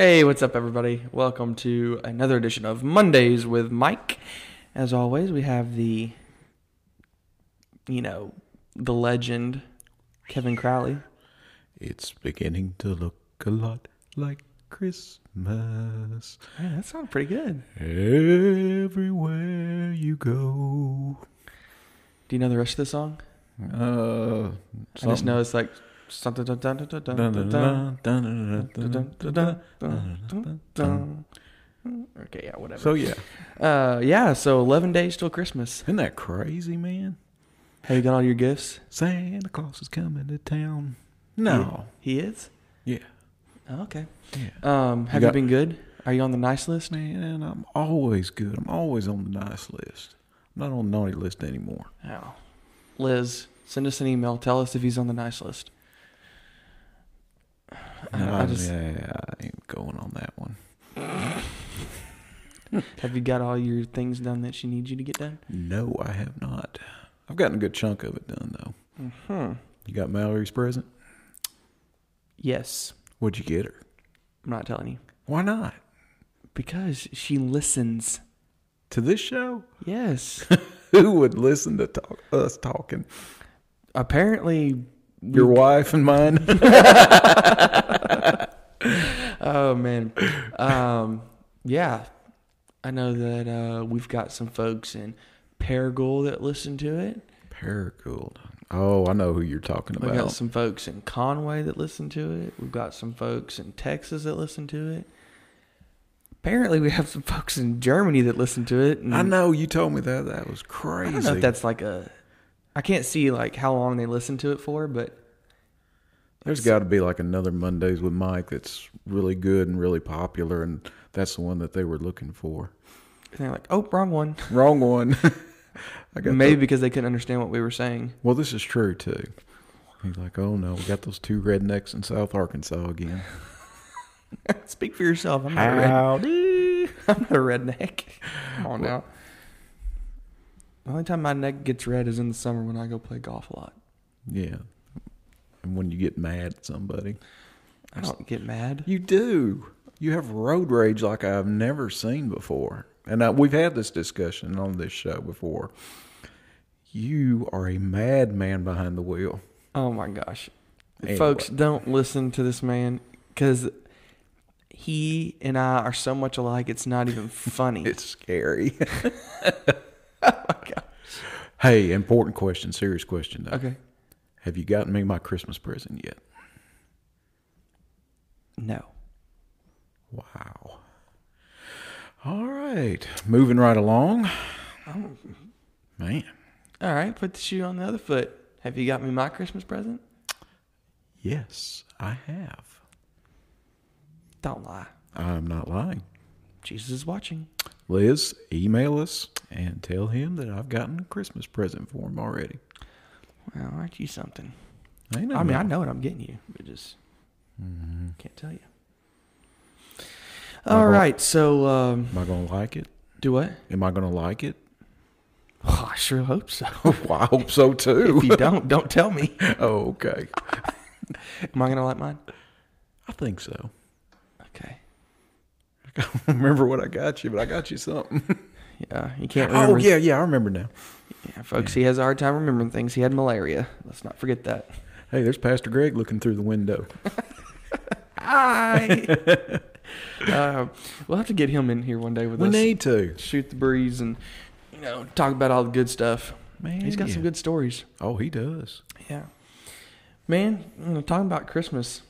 Hey, what's up, everybody? Welcome to another edition of Mondays with Mike. As always, we have the, you know, the legend, Kevin Crowley. It's beginning to look a lot like Christmas. Man, that sounds pretty good. Everywhere you go. Do you know the rest of the song? Uh, I just know it's like. Okay, yeah, whatever. So yeah, uh, yeah. So eleven days till Christmas. Isn't that crazy, man? Have you got all your gifts? Santa Claus is coming to town. No, he, he is. Yeah. Okay. Yeah. Um, have you, got, you, been good? Are you on the nice list? Man, I'm always good. I'm always on the nice list. I'm not on the naughty list anymore. Oh. Liz, send us an email. Tell us if he's on the nice list. No, I just- yeah, I ain't going on that one. Have you got all your things done that she needs you to get done? No, I have not. I've gotten a good chunk of it done though. Hmm. You got Mallory's present? Yes. What'd you get her? I'm not telling you. Why not? Because she listens. To this show? Yes. Who would listen to talk, us talking? Apparently. Your wife and mine? Oh, man. Um, yeah. I know that uh, we've got some folks in Paragould that listen to it. Paragould. Oh, I know who you're talking about. We've got some folks in Conway that listen to it. We've got some folks in Texas that listen to it. Apparently, we have some folks in Germany that listen to it. and I know you told me that. That was I crazy. don't know if that's like a. I can't see like how long they listen to it for, but There's got to be like another Mondays with Mike that's really good and really popular, and that's the one that they were looking for. they're like, "Oh, wrong one." Wrong one. I got Maybe the- because they couldn't understand what we were saying. well, this is true too. He's like, oh no, we got those two rednecks in South Arkansas again. Speak for yourself. I'm not, a red, Howdy. I'm not a redneck. Come on now. The only time my neck gets red is in the summer when I go play golf a lot. Yeah. And when you get mad at somebody, I don't get mad. you do. You have road rage like I've never seen before. And I, we've had this discussion on this show before. You are a madman behind the wheel. Oh my gosh. Anyway. Folks, don't listen to this man because he and I are so much alike, it's not even funny. It's scary. oh God. hey, important question, serious question though. Okay. Have you gotten me my Christmas present yet? No. Wow. All right. Moving right along. Oh. Man. All right. Put the shoe on the other foot. Have you got me my Christmas present? Yes, I have. Don't lie. I'm not lying. Jesus is watching. Liz, email us and tell him that I've gotten a Christmas present for him already. Well, aren't you something? I, know I mean, I know what I'm getting you, but just Mhm. can't tell you. All right. So, um, Am I going to like it? do what? Am I going to like it? Oh, I sure hope so. well, I hope so too. if you don't, don't tell me. oh, okay. Am I gonna like mine? I think so. I don't remember what I got you, but I got you something. Yeah, you can't oh, remember. yeah, yeah, I remember now. Yeah, folks, he has a hard time remembering things. He had malaria. Let's not forget that. Hey, there's Pastor Greg looking through the window. Hi. uh, we'll have to get him in here one day with we us. We need to. shoot the breeze and you know talk about all the good stuff. Man, He's got yeah. some good stories. Oh, he does. Yeah, man. You know, talking about Christmas.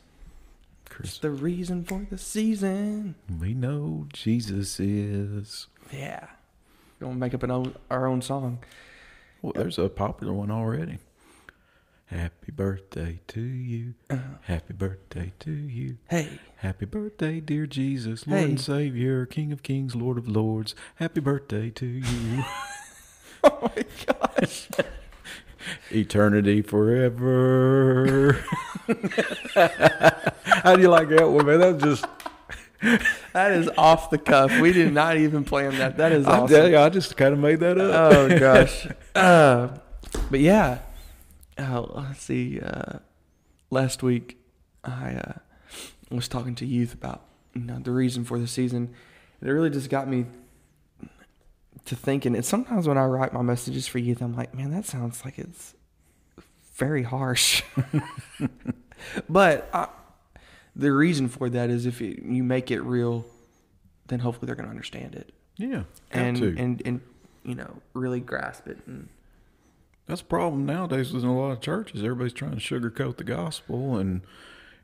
It's the reason for the season. we know Jesus is. Yeah. We're Gonna make up an own, our own song. Well, there's a popular one already. Happy birthday to you. Uh, Happy birthday to you. hey, Happy birthday, dear Jesus, Lord Hey. and Savior, King of Kings, Lord of Lords. Happy birthday to you. oh my gosh. Eternity forever. How do you like that one, man? That was just, That is off the cuff. We did not even plan that. That is I awesome. tell you, I just kind of made that up. oh gosh. Uh, but yeah. Oh, let's see. Uh, last week, I uh, was talking to youth about you know, the reason for the season. And it really just got me to thinking. And sometimes when I write my messages for youth, I'm like, man, that sounds like it's very harsh. But I, the reason for that is if it, you make it real, then hopefully they're going to understand it Yeah. and to. and and you know really grasp it. And That's a problem nowadays with a lot of churches. Everybody's trying to sugarcoat the gospel, and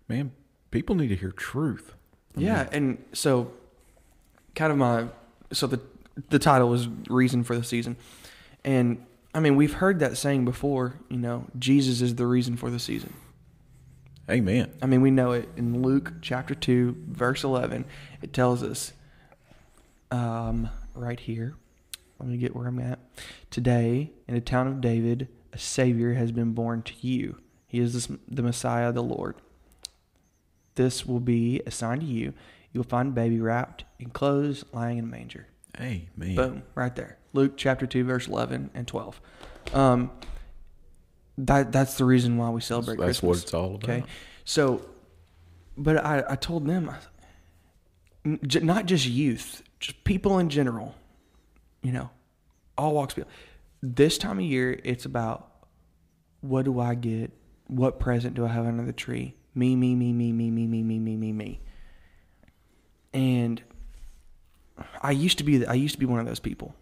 man, people need to hear truth. yeah, and so kind of my so the the title is reason for the season, and I mean we've heard that saying before. You know, Jesus is the reason for the season. Amen. I mean, we know it in Luke chapter 2, verse 11. It tells us um, right here. Let me get where I'm at. Today, in the town of David, a Savior has been born to you. He is the, the Messiah, the Lord. This will be a sign to you. You will find a baby wrapped in clothes, lying in a manger. Amen. Boom, right there. Luke chapter 2, verse 11 and 12. Um, that That's the reason why we celebrate That's Christmas. what it's all about. Okay, so, but I, I told them, not just youth, just people in general, you know, all walks of people. This time of year, it's about what do I get? What present do I have under the tree? Me, me, me, me, me, me, me, me, me, me, me. And I used to be, I used to be one of those people.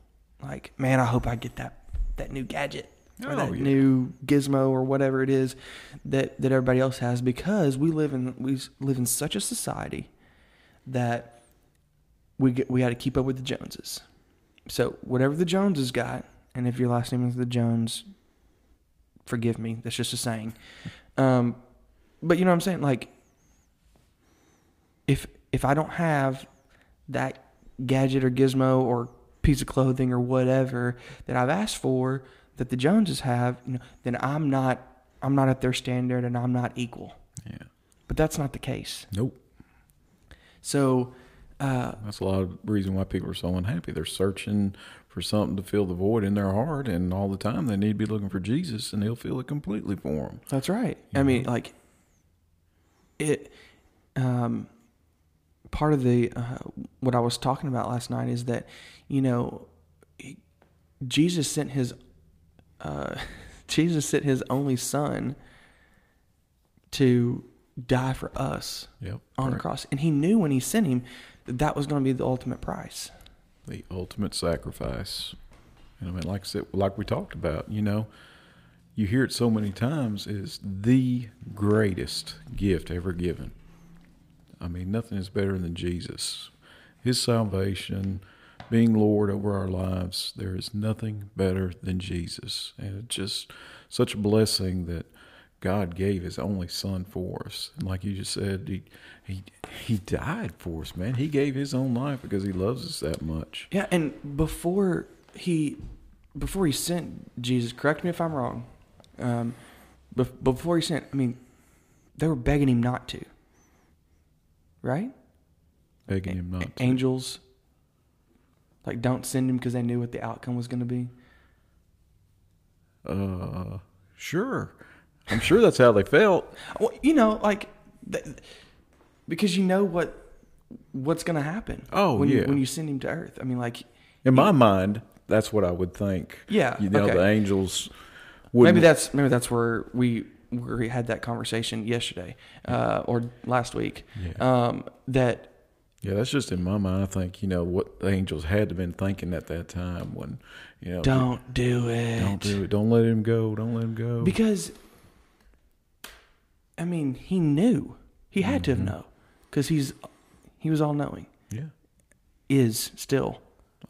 Like, man, I hope I get that that new gadget or Oh, that yeah. new gizmo or whatever it is that that everybody else has because we live in we live in such a society that we get, we got to keep up with the Joneses. So whatever the Joneses got, and if your last name is the Jones, forgive me. That's just a saying. Um, but you know what I'm saying? Like, if if I don't have that gadget or gizmo or piece of clothing or whatever that I've asked for that the Joneses have, you know, then I'm not I'm not at their standard and I'm not equal. Yeah. But that's not the case. Nope. So uh, That's a lot of reason why people are so unhappy. They're searching for something to fill the void in their heart, and all the time they need to be looking for Jesus, and He'll fill it completely for them. That's right. I mean, like it. Um, part of the uh, what I was talking about last night is that you know Jesus sent his uh, Jesus sent his only son to die for us Yep. on the cross, and he knew when he sent him that that was going to be the ultimate price. the ultimate sacrifice. And I mean, like I said, like we talked about, you know, you hear it so many times is the greatest gift ever given. I mean, nothing is better than Jesus. His salvation, being Lord over our lives, there is nothing better than Jesus. And it's just such a blessing that God gave his only son for us. And like you just said, he he he died for us, man. He gave his own life because he loves us that much. Yeah, and before he before he sent Jesus, correct me if I'm wrong. Um, before he sent, I mean, they were begging him not to. Right? Begging him not to. Angels, like, don't send him because they knew what the outcome was going to be. Uh, sure. I'm sure that's how they felt. Well, you know, like, th- because you know what what's going to happen. Oh, when you, yeah. when you send him to Earth. I mean, like, In my mind, that's what I would think. Yeah, You know, okay. the angels would maybe that's maybe that's where we where we had that conversation yesterday uh, or last week. Yeah. Um, that Yeah, that's just in my mind. I think, you know, what the angels had to have been thinking at that time when, you know, don't do it. don't do it. Don't let him go. Don't let him go. Because, I mean, he knew. He had to have Mm-hmm. known because he's he was all knowing. yeah. Is still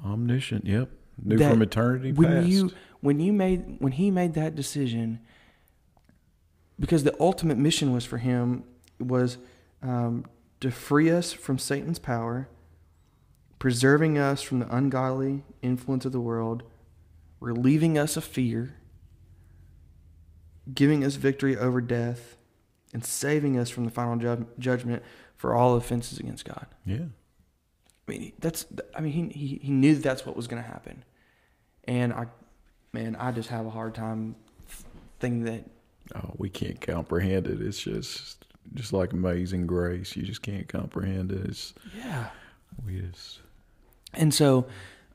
Omniscient. Yep. Knew That from eternity when past. you when you made when he made that decision because the ultimate mission was for him was um, to free us from satan's power preserving us from the ungodly influence of the world relieving us of fear giving us victory over death and saving us from the final ju- judgment for all offenses against god yeah. I mean, that's. I mean, he he, he knew that's what was going to happen, and I, man, I just have a hard time thinking that. Oh, we can't comprehend it. It's just just like Amazing Grace. You just can't comprehend it. It's, Yeah. we just And so,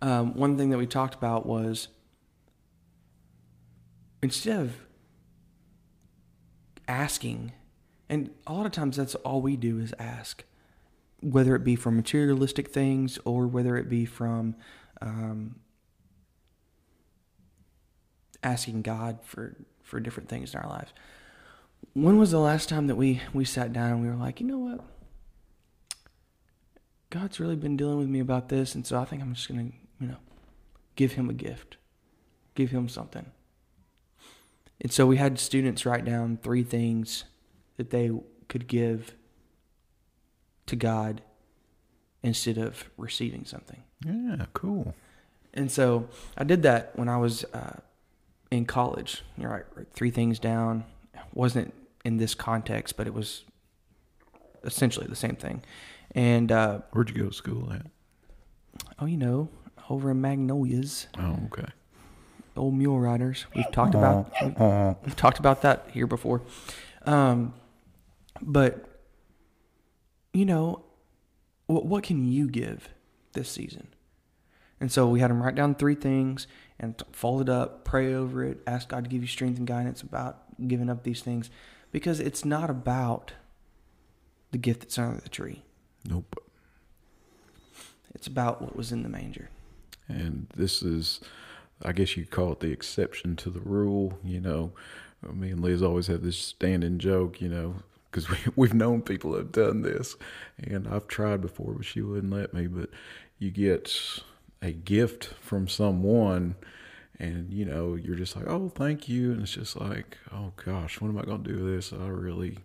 um, one thing that we talked about was instead of asking, and a lot of times that's all we do is ask, whether it be from materialistic things or whether it be from um, asking God for, for different things in our lives. When was the last time that we, we sat down and we were like, you know what? God's really been dealing with me about this, and so I think I'm just gonna, you know, give him a gift, give him something. And so we had students write down three things that they could give to God instead of receiving something. yeah, cool. And so I did that when I was uh, in college. You know, I wrote three things down. Wasn't in this context, but it was essentially the same thing. And uh, Where'd you go to school at? oh, you know, over in Magnolias, Oh, okay. old mule riders. We've talked about we've, we've talked about that here before. Um, but you know, what what can you give this season? And so we had him write down three things and fold it up, pray over it, ask God to give you strength and guidance about giving up these things, because it's not about the gift that's under the tree. Nope. It's about what was in the manger. And this is, I guess you'd call it the exception to the rule. You know, me and Liz always have this standing joke, you know, because we, we've known people that have done this. And I've tried before, but she wouldn't let me. But you get a gift from someone. And you know you're just like, oh, thank you, and it's just like, oh gosh, what am I gonna do with this? I really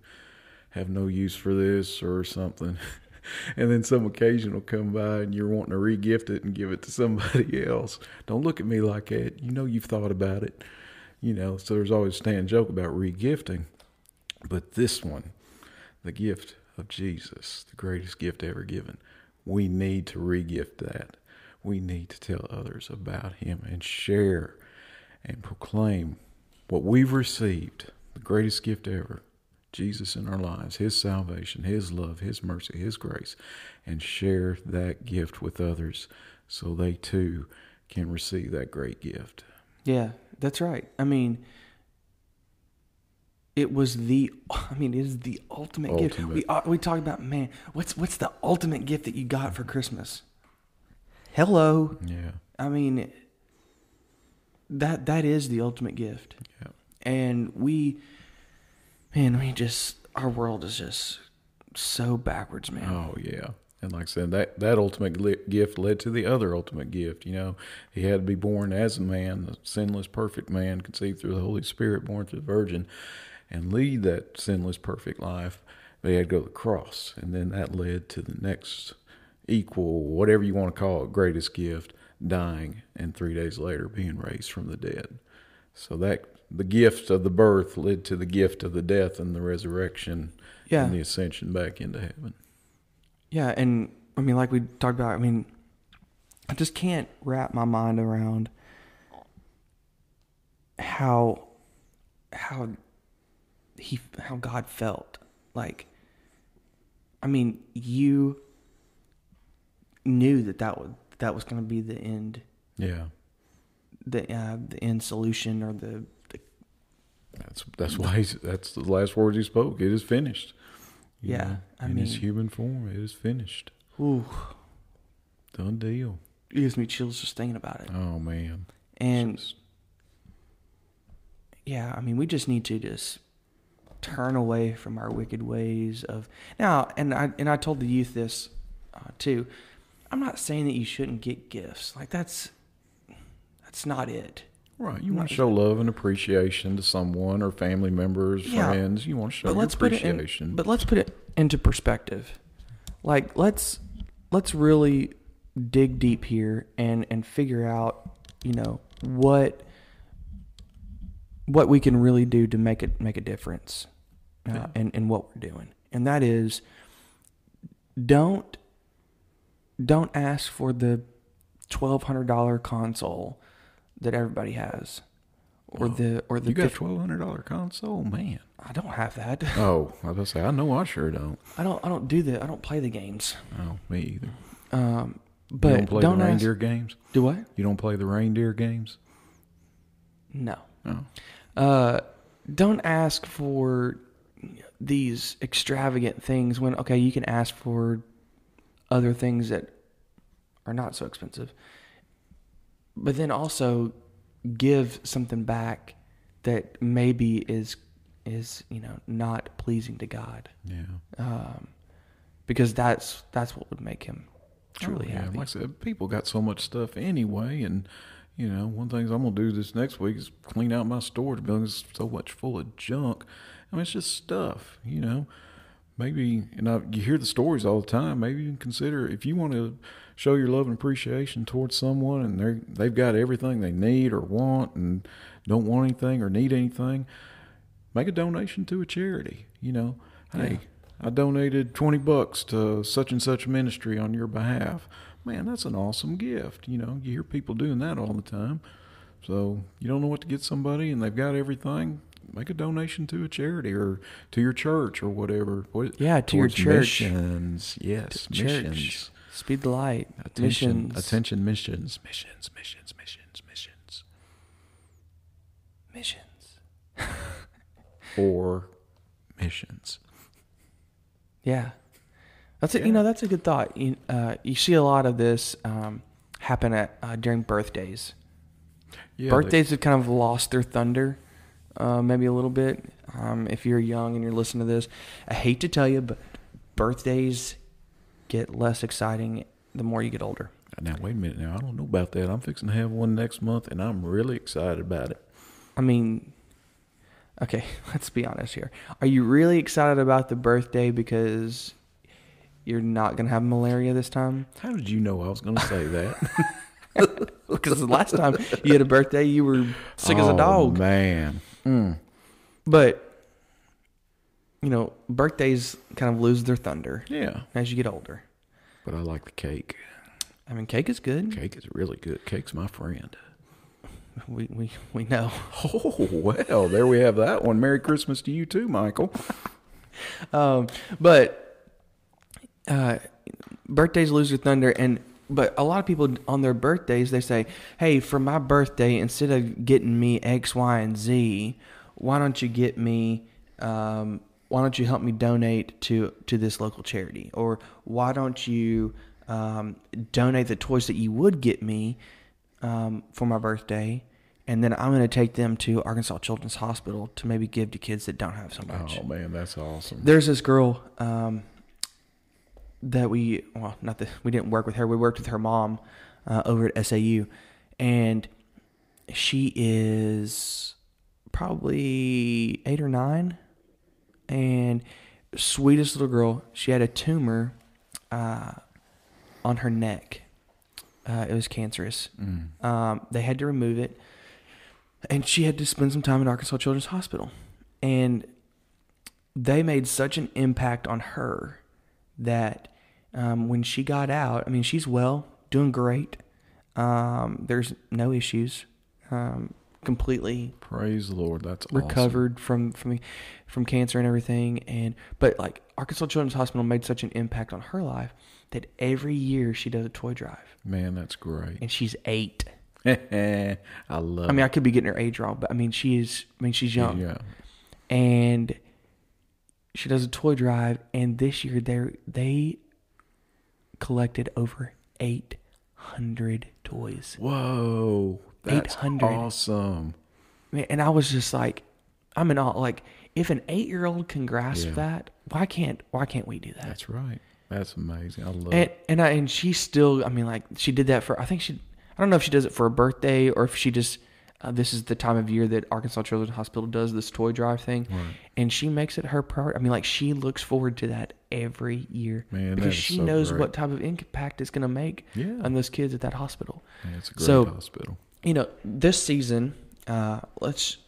have no use for this or something. and then some occasion will come by and you're wanting to re-gift it and give it to somebody else. Don't look at me like that. You know you've thought about it. You know, so there's always a stand joke about re-gifting. But this one, the gift of Jesus, the greatest gift ever given, we need to re-gift that. We need to tell others about him and share and proclaim what we've received, the greatest gift ever, Jesus in our lives, His salvation, His love, His mercy, His grace, and share that gift with others so they too can receive that great gift. Yeah, that's right. I mean, it was the. I mean, it is the ultimate, gift. We we talk about man. What's what's the ultimate gift that you got for Christmas? Hello. Yeah. I mean, that that is the ultimate gift, Yeah. and we, man, we just our world is just so backwards, man. Oh yeah. And like I said, that, that ultimate gift led to the other ultimate gift. You know, he had to be born as a man, a sinless, perfect man, conceived through the Holy Spirit, born through the Virgin, and lead that sinless, perfect life. They had to go to the cross. And then that led to the next equal, whatever you want to call it, greatest gift, dying, and three days later being raised from the dead. So that the gift of the birth led to the gift of the death and the resurrection Yeah. and the ascension back into heaven. Yeah, and I mean, like we talked about, I mean, I just can't wrap my mind around how how he how God felt. Like, I mean, you knew that that was that was going to be the end, Yeah. the uh, the end solution, or the, the That's that's why he's, that's the last words he spoke. It is finished. You Yeah, know, I in his human form, it is finished. ooh, Done deal. it gives me chills just thinking about it. Oh man. And Just- yeah, I mean, we just need to just turn away from our wicked ways of now. And I and I told the youth this uh, too. I'm not saying that you shouldn't get gifts. Like that's that's not it. right. You want to show love and appreciation to someone or family members, Yeah. friends. You want to show But let's put it in. appreciation. But let's put it into perspective. Like let's let's really dig deep here and and figure out you know what what we can really do to make it make a difference uh, Yeah. in in what we're doing and that is don't don't ask for the twelve hundred dollar console that everybody has or Whoa. the or the You got a twelve hundred dollar console, man. I don't have that. Oh, I was gonna say I know I sure don't. I don't I don't do the I don't play the games. Oh, me either. Um, you but don't play don't the ask- reindeer games. Do what? You don't play the reindeer games. No. Oh, Uh, don't ask for these extravagant things when okay you can ask for other things that are not so expensive but then also give something back that maybe is is you know not pleasing to god yeah. um, because that's that's what would make him truly Oh, yeah. happy Like I said, people got so much stuff anyway, and you know, one thing I'm gonna do this next week is clean out my storage building. It's so much full of junk. I mean, it's just stuff. You know, maybe and I, you hear the stories all the time. Maybe you can consider if you want to show your love and appreciation towards someone, and they they've got everything they need or want, and don't want anything or need anything. Make a donation to a charity. You know, hey. I donated 20 bucks to such and such ministry on your behalf. Man, that's an awesome gift. You know, you hear people doing that all the time. So, you don't know what to get somebody and they've got everything, make a donation to a charity or to your church or whatever. What, Yeah, to your church. Missions. Yes, church missions. speed the light Attention, missions attention, missions, missions, missions, missions, missions. missions Or missions. Yeah, that's a, Yeah. you know that's a good thought. You, uh, you see a lot of this um, happen at uh, during birthdays. Yeah, they- Birthdays have kind of lost their thunder, uh, maybe a little bit. Um, if you're young and you're listening to this, I hate to tell you, but birthdays get less exciting the more you get older. Now, wait a minute. Now, I don't know about that. I'm fixing to have one next month and I'm really excited about it. I mean, okay, let's be honest here. Are you really excited about the birthday because you're not gonna have malaria this time? How did you know I was going to say that? Because the last time you had a birthday, you were sick as a Oh, dog. man. Mm. But you know, birthdays kind of lose their thunder Yeah, as you get older. but I like the cake. I mean, cake is good. Cake is really good. Cake's my friend. We we we know. Oh, well, there we have that one. Merry Christmas to you too, Michael. Um, but uh, birthdays lose their thunder, and but a lot of people on their birthdays they say, "Hey, for my birthday, instead of getting me X, Y, and Z, why don't you get me? Um, why don't you help me donate to to this local charity? Or why don't you um, donate the toys that you would get me um, for my birthday?" And then I'm going to take them to Arkansas Children's Hospital to maybe give to kids that don't have so much. Oh, man, that's awesome. There's this girl um, that we well, not that we didn't work with her. We worked with her mom uh, over at SAU, and she is probably eight or nine, and sweetest little girl. She had a tumor uh, on her neck. Uh, it was cancerous. Mm. Um, they had to remove it, and she had to spend some time in Arkansas Children's Hospital, and they made such an impact on her that um, when she got out, I mean, she's well, doing great. Um, there's no issues. Um, completely Praise the Lord. That's awesome. recovered from from from cancer and everything. And but like Arkansas Children's Hospital made such an impact on her life that every year she does a toy drive, Man, that's great. and she's eight. I love I mean, I could be getting her age wrong, but I mean, she is. I mean, she's young. Yeah. and she does a toy drive and this year they they collected over 800 toys Whoa. That's 800. awesome. Man, and i was just like i'm in awe like if an eight-year-old can grasp Yeah. that why can't why can't we do that That's right. That's amazing. I love and it. and I, and she still i mean like she did that for i think she i don't know if she does it for a birthday or if she just uh, this is the time of year that Arkansas Children's Hospital does this toy drive thing, Right. and she makes it her priority. I mean, like she looks forward to that every year Man, because she so knows great. what type of impact it's going to make Yeah. on those kids at that hospital. Yeah, it's a great So- hospital. You know, this season, uh, let's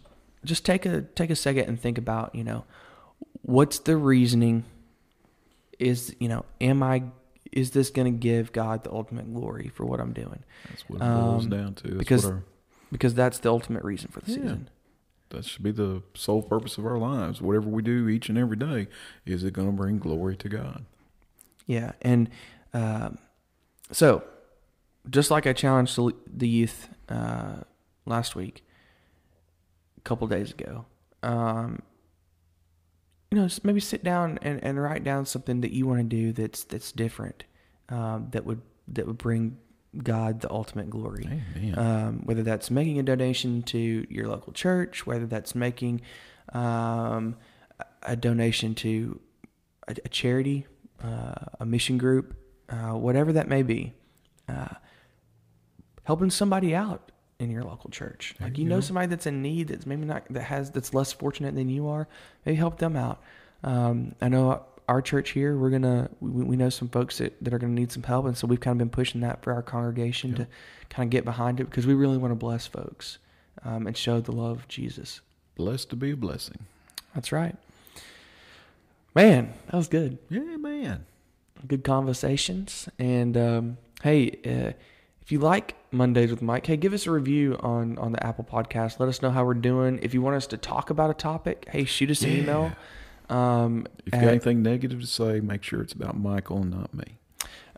just take a take a second and think about you know what's the reasoning. Is you know, am I? Is this going to give God the ultimate glory for what I'm doing? That's what it boils Um, down to. That's because what our, because that's the ultimate reason for the Yeah. season. that should be the sole purpose of our lives. Whatever we do each and every day, is it going to bring glory to God? Yeah, and um, so just like I challenged the the youth uh, last week, a couple days ago, um, you know, maybe sit down and, and write down something that you want to do that's that's different, um, that would that would bring God the ultimate glory. Um, whether that's making a donation to your local church, whether that's making um, a donation to a, a charity, uh, a mission group, uh, whatever that may be, uh, helping somebody out in your local church. There like you you know somebody that's in need, that's maybe not that has that's less fortunate than you are. Maybe help them out. Um, I know our church here, we're gonna we, we know some folks that, that are gonna need some help, and so we've kind of been pushing that for our congregation Yeah. to kind of get behind it because we really want to bless folks um, and show the love of Jesus. Blessed to be a blessing. That's right. Man, that was good. Yeah, man. Good conversations. And um, hey, uh, if you like Mondays with Mike, hey, give us a review on on the Apple Podcast. Let us know how we're doing. If you want us to talk about a topic, hey, shoot us an email. Um, If you got anything negative to say, make sure it's about Michael and not me.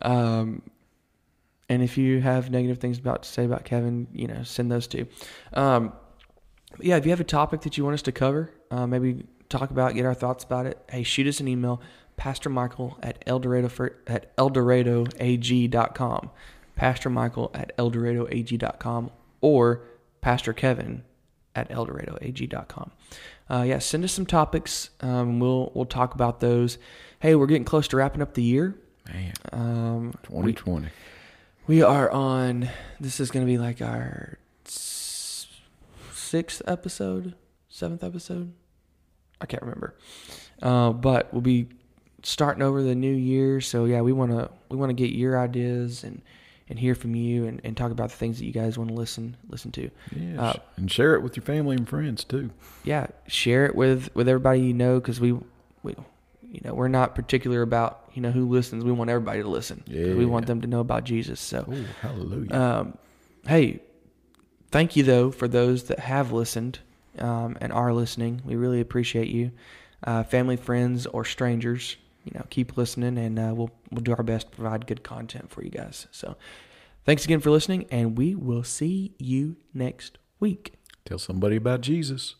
Um, and if you have negative things about to say about Kevin, you know, send those too. Um, yeah, if you have a topic that you want us to cover, uh, maybe talk about, get our thoughts about it. Hey, shoot us an email, Pastor Michael at Eldorado for, at EldoradoAG.com, Pastor Michael at EldoradoAG.com, or Pastor Kevin at EldoradoAG.com. Uh, yeah, send us some topics. Um, we'll we'll talk about those. Hey, we're getting close to wrapping up the year. Man, Um, 2020. we are on. This is going to be like our sixth episode, seventh episode. I can't remember. Uh, but we'll be starting over the new year. So yeah, we want to we want to get your ideas and and hear from you and, and talk about the things that you guys want to listen listen to. Yes. Uh, and share it with your family and friends too. Yeah, share it with with everybody you know because we we you know we're not particular about you know who listens. We want everybody to listen. 'cause We want them to know about Jesus. So. Oh, hallelujah. Um, hey, thank you though for those that have listened um, and are listening. We really appreciate you, uh, family, friends, or strangers. You know, keep listening, and uh, we'll we'll do our best to provide good content for you guys. So, thanks again for listening, and we will see you next week. Tell somebody about Jesus.